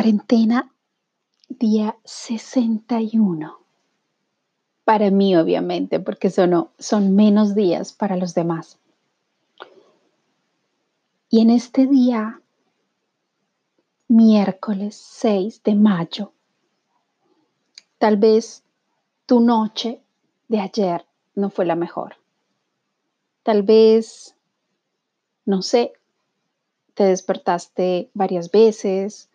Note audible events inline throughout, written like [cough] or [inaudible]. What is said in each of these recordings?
Cuarentena, día 61. Para mí, obviamente, porque son, son menos días para los demás. Y en este día, miércoles 6 de mayo, tal vez tu noche de ayer no fue la mejor. Tal vez, no sé, te despertaste varias veces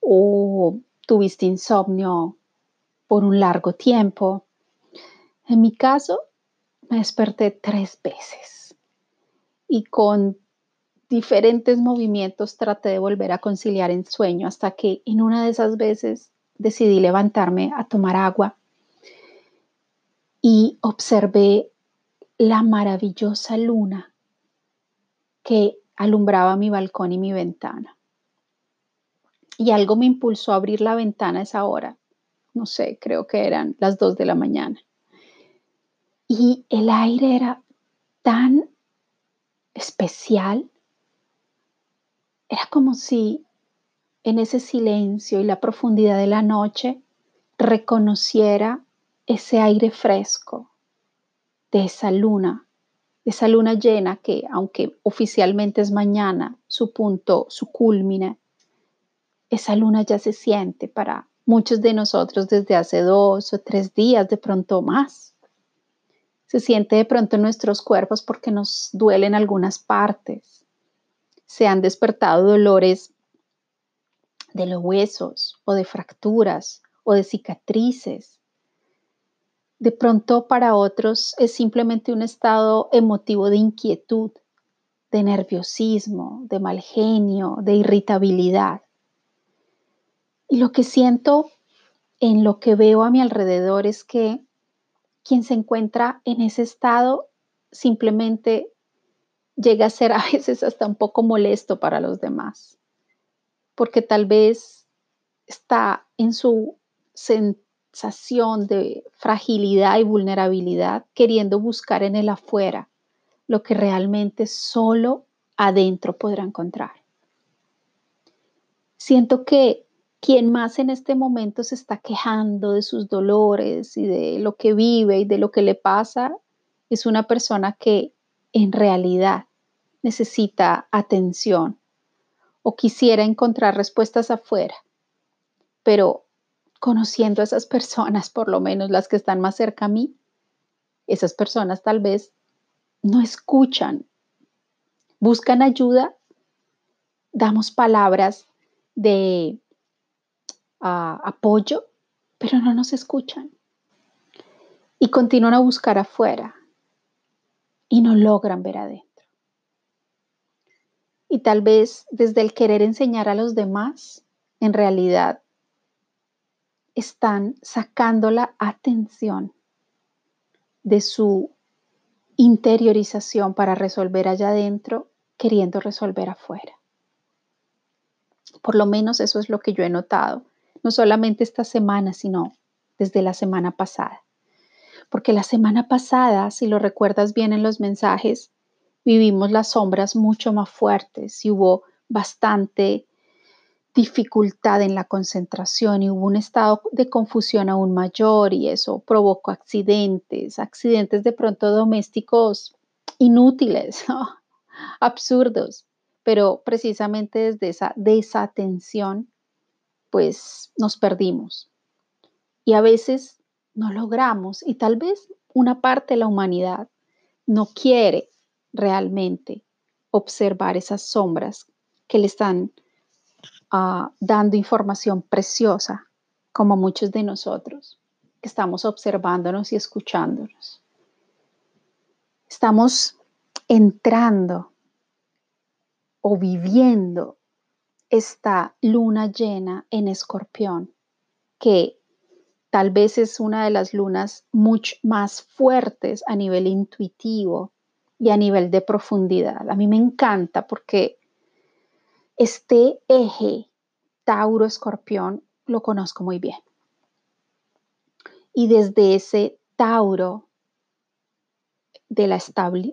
o tuviste insomnio por un largo tiempo. En mi caso, me desperté tres veces y con diferentes movimientos traté de volver a conciliar el sueño hasta que en una de esas veces decidí levantarme a tomar agua y observé la maravillosa luna que alumbraba mi balcón y mi ventana y algo me impulsó a abrir la ventana a esa hora. No sé, creo que eran las dos de la mañana. Y el aire era tan especial. Era como si en ese silencio y la profundidad de la noche reconociera ese aire fresco de esa luna, de esa luna llena que, aunque oficialmente es mañana, su punto, su culmine, esa luna ya se siente para muchos de nosotros desde hace dos o tres días, de pronto más. Se siente de pronto en nuestros cuerpos porque nos duelen algunas partes. Se han despertado dolores de los huesos o de fracturas o de cicatrices. De pronto para otros es simplemente un estado emotivo de inquietud, de nerviosismo, de mal genio, de irritabilidad. Y lo que siento en lo que veo a mi alrededor es que quien se encuentra en ese estado simplemente llega a ser [laughs] a veces hasta un poco molesto para los demás, porque tal vez está en su sensación de fragilidad y vulnerabilidad queriendo buscar en el afuera lo que realmente solo adentro podrá encontrar. Siento que quien más en este momento se está quejando de sus dolores y de lo que vive y de lo que le pasa, es una persona que en realidad necesita atención o quisiera encontrar respuestas afuera. Pero conociendo a esas personas, por lo menos las que están más cerca a mí, esas personas tal vez no escuchan, buscan ayuda, damos palabras de apoyo, pero no nos escuchan. Y continúan a buscar afuera y no logran ver adentro. Y tal vez desde el querer enseñar a los demás, en realidad están sacando la atención de su interiorización para resolver allá adentro, queriendo resolver afuera. Por lo menos eso es lo que yo he notado no solamente esta semana, sino desde la semana pasada. Porque la semana pasada, si lo recuerdas bien en los mensajes, vivimos las sombras mucho más fuertes y hubo bastante dificultad en la concentración y hubo un estado de confusión aún mayor y eso provocó accidentes, accidentes de pronto domésticos inútiles, [laughs] absurdos, pero precisamente desde esa desatención pues nos perdimos. Y a veces no logramos y tal vez una parte de la humanidad no quiere realmente observar esas sombras que le están ah, dando información preciosa, como muchos de nosotros, que estamos observándonos y escuchándonos. Estamos entrando o viviendo esta luna llena en escorpión, que tal vez es una de las lunas mucho más fuertes a nivel intuitivo y a nivel de profundidad. A mí me encanta porque este eje Tauro-Escorpión lo conozco muy bien. Y desde ese Tauro de la,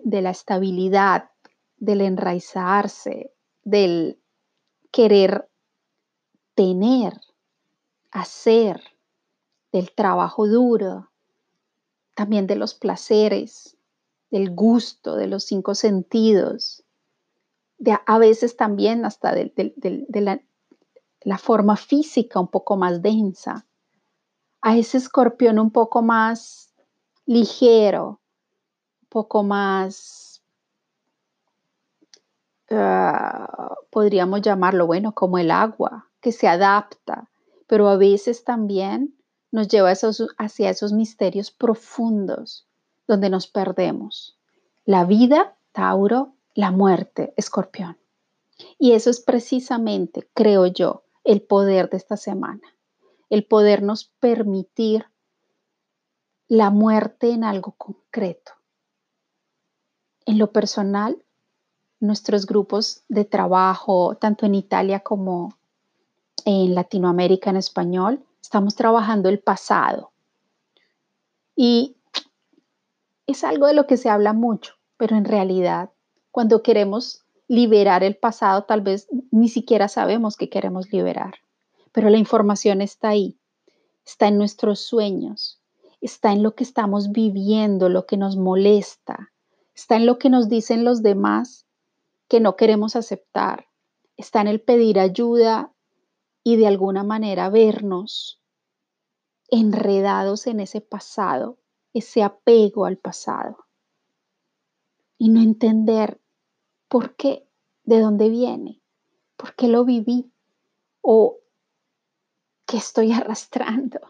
de la estabilidad, del enraizarse, del querer tener, hacer, del trabajo duro, también de los placeres, del gusto, de los cinco sentidos, de a veces también hasta de, la, la forma física un poco más densa, a ese escorpión un poco más ligero, un poco más, ah, podríamos llamarlo, bueno, como el agua, que se adapta, pero a veces también nos lleva hacia esos misterios profundos donde nos perdemos. La vida, Tauro, la muerte, Escorpión. Y eso es precisamente, creo yo, el poder de esta semana. El podernos permitir la muerte en algo concreto. En lo personal, nuestros grupos de trabajo, tanto en Italia como en Latinoamérica en español, estamos trabajando el pasado. Y es algo de lo que se habla mucho, pero en realidad, cuando queremos liberar el pasado, tal vez ni siquiera sabemos que queremos liberar, pero la información está ahí, está en nuestros sueños, está en lo que estamos viviendo, lo que nos molesta, está en lo que nos dicen los demás que no queremos aceptar, está en el pedir ayuda y de alguna manera vernos enredados en ese pasado, ese apego al pasado y no entender por qué, de dónde viene, por qué lo viví o qué estoy [laughs] arrastrando.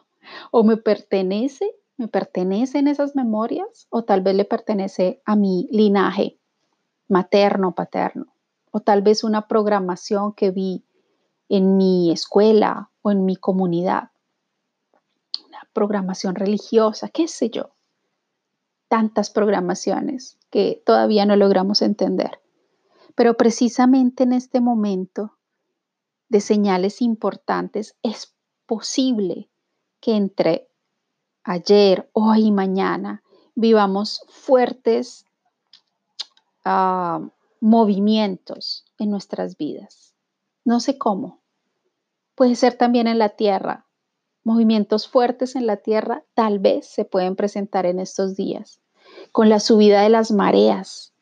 O me pertenece ¿Me pertenecen esas memorias o tal vez le pertenece a mi linaje materno, paterno? O tal vez una programación que vi en mi escuela o en mi comunidad. Una programación religiosa, qué sé yo. Tantas programaciones que todavía no logramos entender. Pero precisamente en este momento de señales importantes es posible que entre ayer, hoy y mañana vivamos fuertes ah, movimientos en nuestras vidas. No sé cómo. Puede ser también en la tierra. Movimientos fuertes en la tierra tal vez se pueden presentar en estos días, con la subida de las mareas,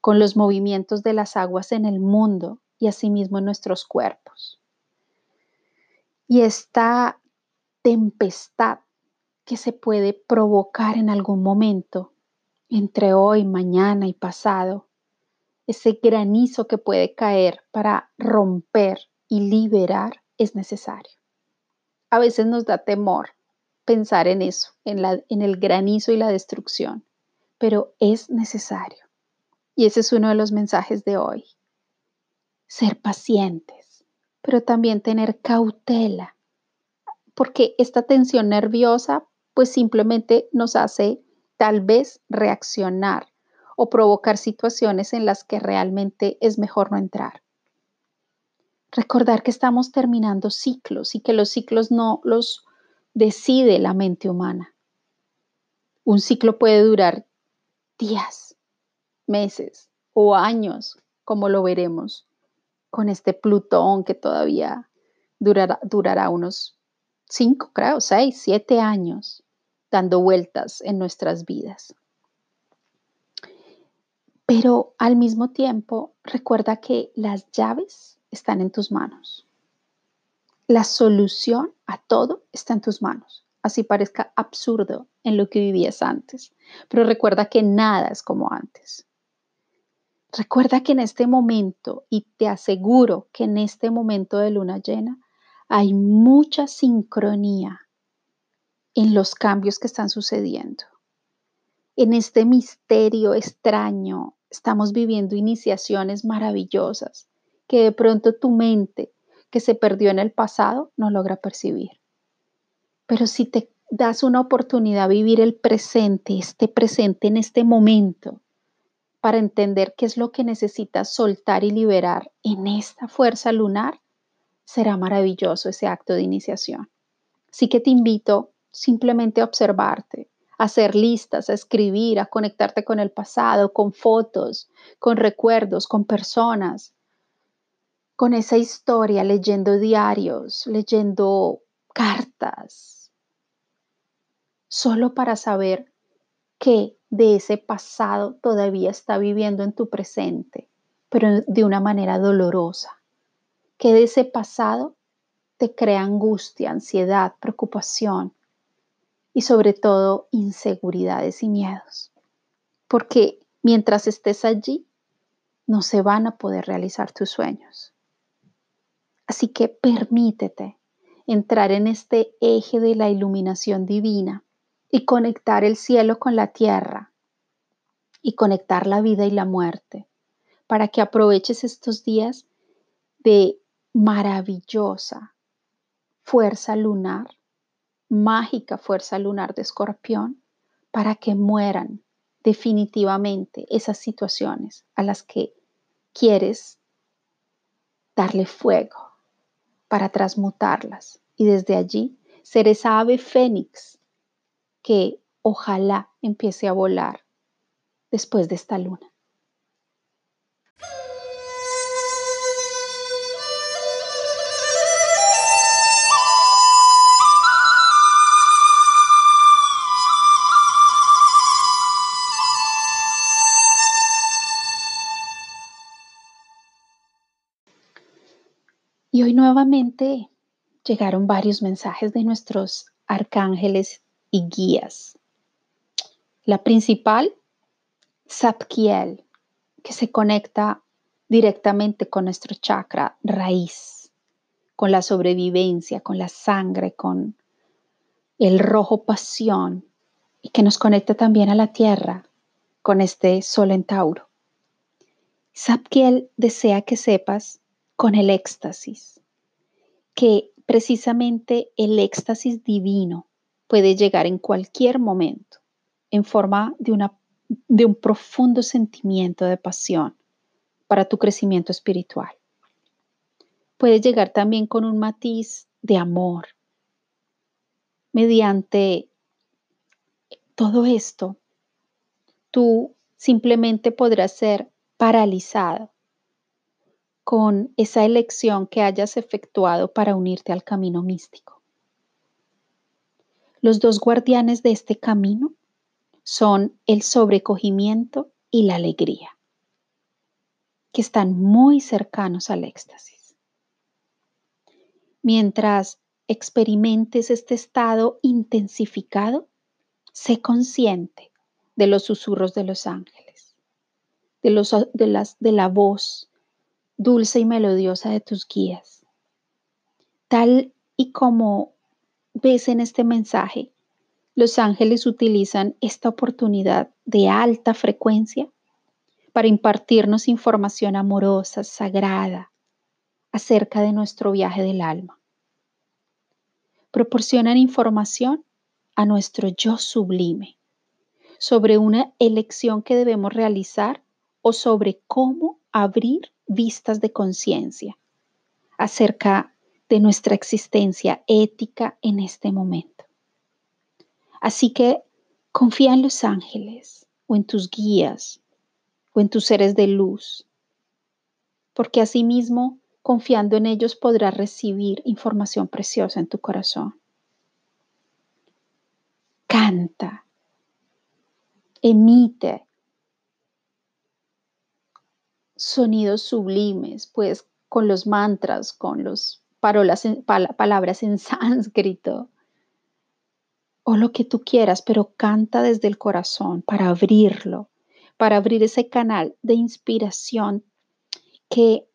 con los movimientos de las aguas en el mundo y asimismo en nuestros cuerpos. Y esta tempestad que se puede provocar en algún momento entre hoy, mañana y pasado, ese granizo que puede caer para romper y liberar es necesario. A veces nos da temor pensar en eso, en, en el granizo y la destrucción, pero es necesario. Y ese es uno de los mensajes de hoy. Ser pacientes, pero también tener cautela, porque esta tensión nerviosa pues simplemente nos hace tal vez reaccionar o provocar situaciones en las que realmente es mejor no entrar. Recordar que estamos terminando ciclos y que los ciclos no los decide la mente humana. Un ciclo puede durar días, meses o años, como lo veremos con este Plutón que todavía durará, unos cinco, creo, seis, siete años dando vueltas en nuestras vidas. Pero al mismo tiempo, recuerda que las llaves están en tus manos. La solución a todo está en tus manos. Así parezca absurdo en lo que vivías antes. Pero recuerda que nada es como antes. Recuerda que en este momento, y te aseguro que en este momento de luna llena, hay mucha sincronía en los cambios que están sucediendo. En este misterio extraño estamos viviendo iniciaciones maravillosas que de pronto tu mente, que se perdió en el pasado, no logra percibir. Pero si te das una oportunidad a vivir el presente, este presente en este momento, para entender qué es lo que necesitas soltar y liberar en esta fuerza lunar, será maravilloso ese acto de iniciación. Así que te invito simplemente observarte, hacer listas, escribir, a conectarte con el pasado, con fotos, con recuerdos, con personas, con esa historia, leyendo diarios, leyendo cartas, solo para saber que de ese pasado todavía está viviendo en tu presente, pero de una manera dolorosa, que de ese pasado te crea angustia, ansiedad, preocupación y sobre todo inseguridades y miedos. Porque mientras estés allí, no se van a poder realizar tus sueños. Así que permítete entrar en este eje de la iluminación divina y conectar el cielo con la tierra y conectar la vida y la muerte para que aproveches estos días de maravillosa fuerza lunar, mágica fuerza lunar de escorpión, para que mueran definitivamente esas situaciones a las que quieres darle fuego para transmutarlas y desde allí ser esa ave fénix que ojalá empiece a volar después de esta luna. Hoy nuevamente llegaron varios mensajes de nuestros arcángeles y guías. La principal, Satkiel, que se conecta directamente con nuestro chakra raíz, con la sobrevivencia, con la sangre, con el rojo pasión y que nos conecta también a la tierra con este sol en Tauro. Satkiel desea que sepas con el éxtasis, que precisamente el éxtasis divino puede llegar en cualquier momento en forma de, un profundo sentimiento de pasión para tu crecimiento espiritual. Puede llegar también con un matiz de amor. Mediante todo esto, tú simplemente podrás ser paralizado con esa elección que hayas efectuado para unirte al camino místico. Los dos guardianes de este camino son el sobrecogimiento y la alegría, que están muy cercanos al éxtasis. Mientras experimentes este estado intensificado, sé consciente de los susurros de los ángeles, de, los, de, las, de la voz dulce y melodiosa de tus guías. Tal y como ves en este mensaje, los ángeles utilizan esta oportunidad de alta frecuencia para impartirnos información amorosa, sagrada, acerca de nuestro viaje del alma. Proporcionan información a nuestro yo sublime sobre una elección que debemos realizar o sobre cómo abrir vistas de conciencia acerca de nuestra existencia ética en este momento. Así que confía en los ángeles o en tus guías o en tus seres de luz, porque asimismo, confiando en ellos, podrás recibir información preciosa en tu corazón. Canta, emite sonidos sublimes, pues con los mantras, con las palabras en [laughs] sánscrito o lo que tú quieras, pero canta desde el corazón para abrirlo, para abrir ese canal de inspiración que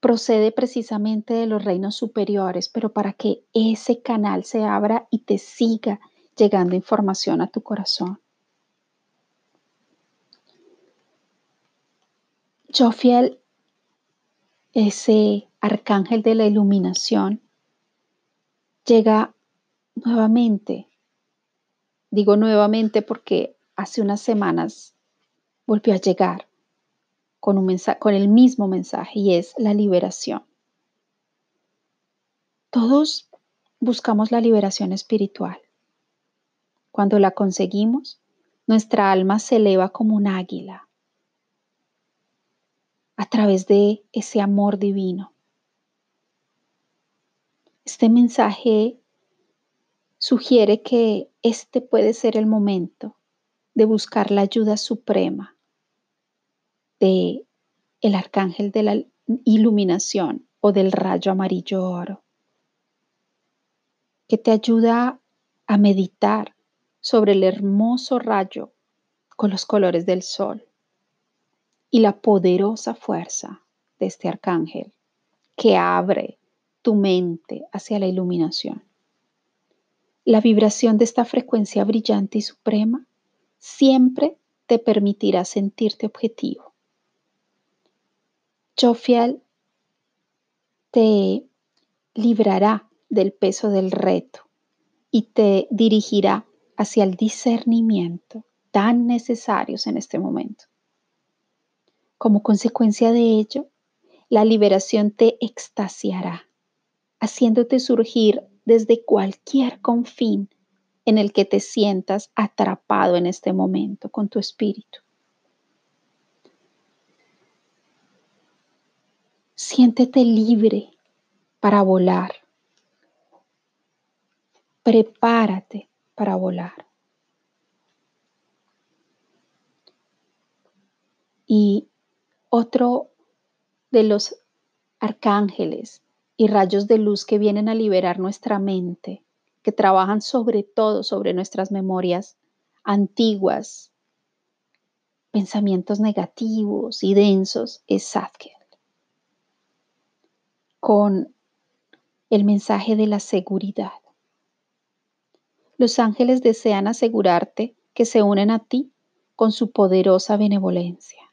procede precisamente de los reinos superiores, pero para que ese canal se abra y te siga llegando información a tu corazón. Jofiel, ese arcángel de la iluminación, llega nuevamente. Digo nuevamente porque hace unas semanas volvió a llegar con, con el mismo mensaje y es la liberación. Todos buscamos la liberación espiritual. Cuando la conseguimos, nuestra alma se eleva como un águila a través de ese amor divino. Este mensaje sugiere que este puede ser el momento de buscar la ayuda suprema de el arcángel de la iluminación o del rayo amarillo oro, que te ayuda a meditar sobre el hermoso rayo con los colores del sol y la poderosa fuerza de este arcángel que abre tu mente hacia la iluminación. La vibración de esta frecuencia brillante y suprema siempre te permitirá sentirte objetivo. Jofiel te librará del peso del reto y te dirigirá hacia el discernimiento tan necesarios en este momento. Como consecuencia de ello, la liberación te extasiará, haciéndote surgir desde cualquier confín en el que te sientas atrapado en este momento con tu espíritu. Siéntete libre para volar. Prepárate para volar. Y otro de los arcángeles y rayos de luz que vienen a liberar nuestra mente, que trabajan sobre todo sobre nuestras memorias antiguas, pensamientos negativos y densos, es Zadkiel. Con el mensaje de la seguridad. Los ángeles desean asegurarte que se unen a ti con su poderosa benevolencia.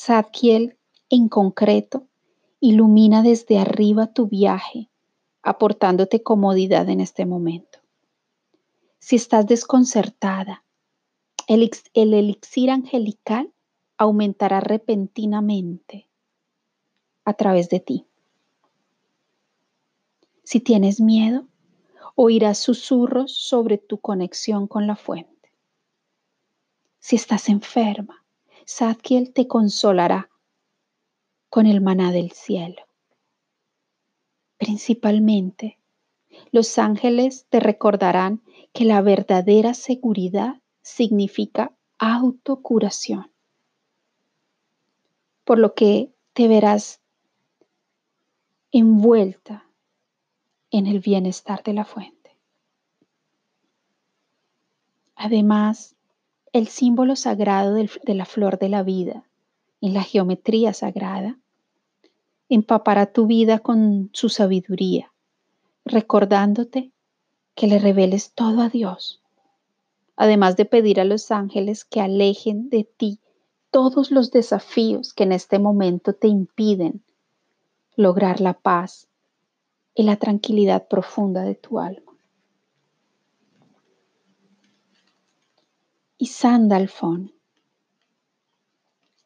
Zadkiel en concreto ilumina desde arriba tu viaje, aportándote comodidad en este momento. Si estás desconcertada, el, el elixir angelical aumentará repentinamente a través de ti. Si tienes miedo, oirás susurros sobre tu conexión con la fuente. Si estás enferma, Zadkiel te consolará con el maná del cielo. Principalmente, los ángeles te recordarán que la verdadera seguridad significa autocuración, por lo que te verás envuelta en el bienestar de la fuente. Además, el símbolo sagrado de la flor de la vida en la geometría sagrada, empapará tu vida con su sabiduría, recordándote que le reveles todo a Dios, además de pedir a los ángeles que alejen de ti todos los desafíos que en este momento te impiden lograr la paz y la tranquilidad profunda de tu alma. Y Sandalfon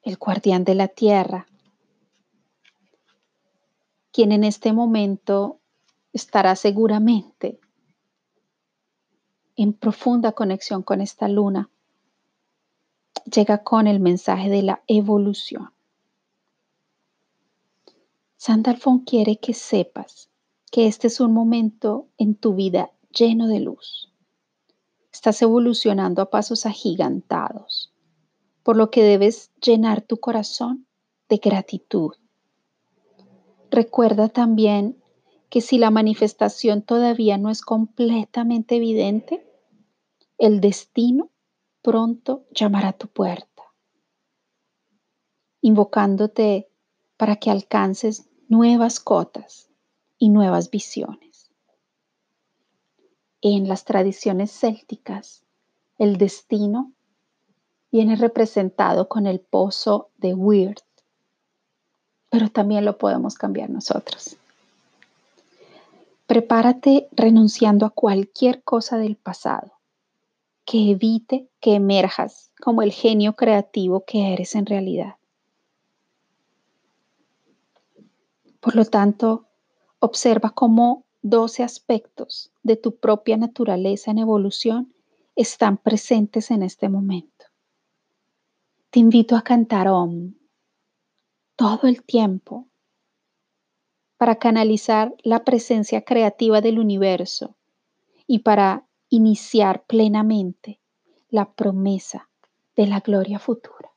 el guardián de la tierra, quien en este momento estará seguramente en profunda conexión con esta luna, llega con el mensaje de la evolución. Sandalfon quiere que sepas que este es un momento en tu vida lleno de luz. Estás evolucionando a pasos agigantados por lo que debes llenar tu corazón de gratitud. Recuerda también que si la manifestación todavía no es completamente evidente, el destino pronto llamará a tu puerta, invocándote para que alcances nuevas cotas y nuevas visiones. En las tradiciones célticas, el destino viene representado con el pozo de Weird, pero también lo podemos cambiar nosotros. Prepárate renunciando a cualquier cosa del pasado que evite que emerjas como el genio creativo que eres en realidad. Por lo tanto, observa cómo 12 aspectos de tu propia naturaleza en evolución están presentes en este momento. Te invito a cantar Om todo el tiempo para canalizar la presencia creativa del universo y para iniciar plenamente la promesa de la gloria futura.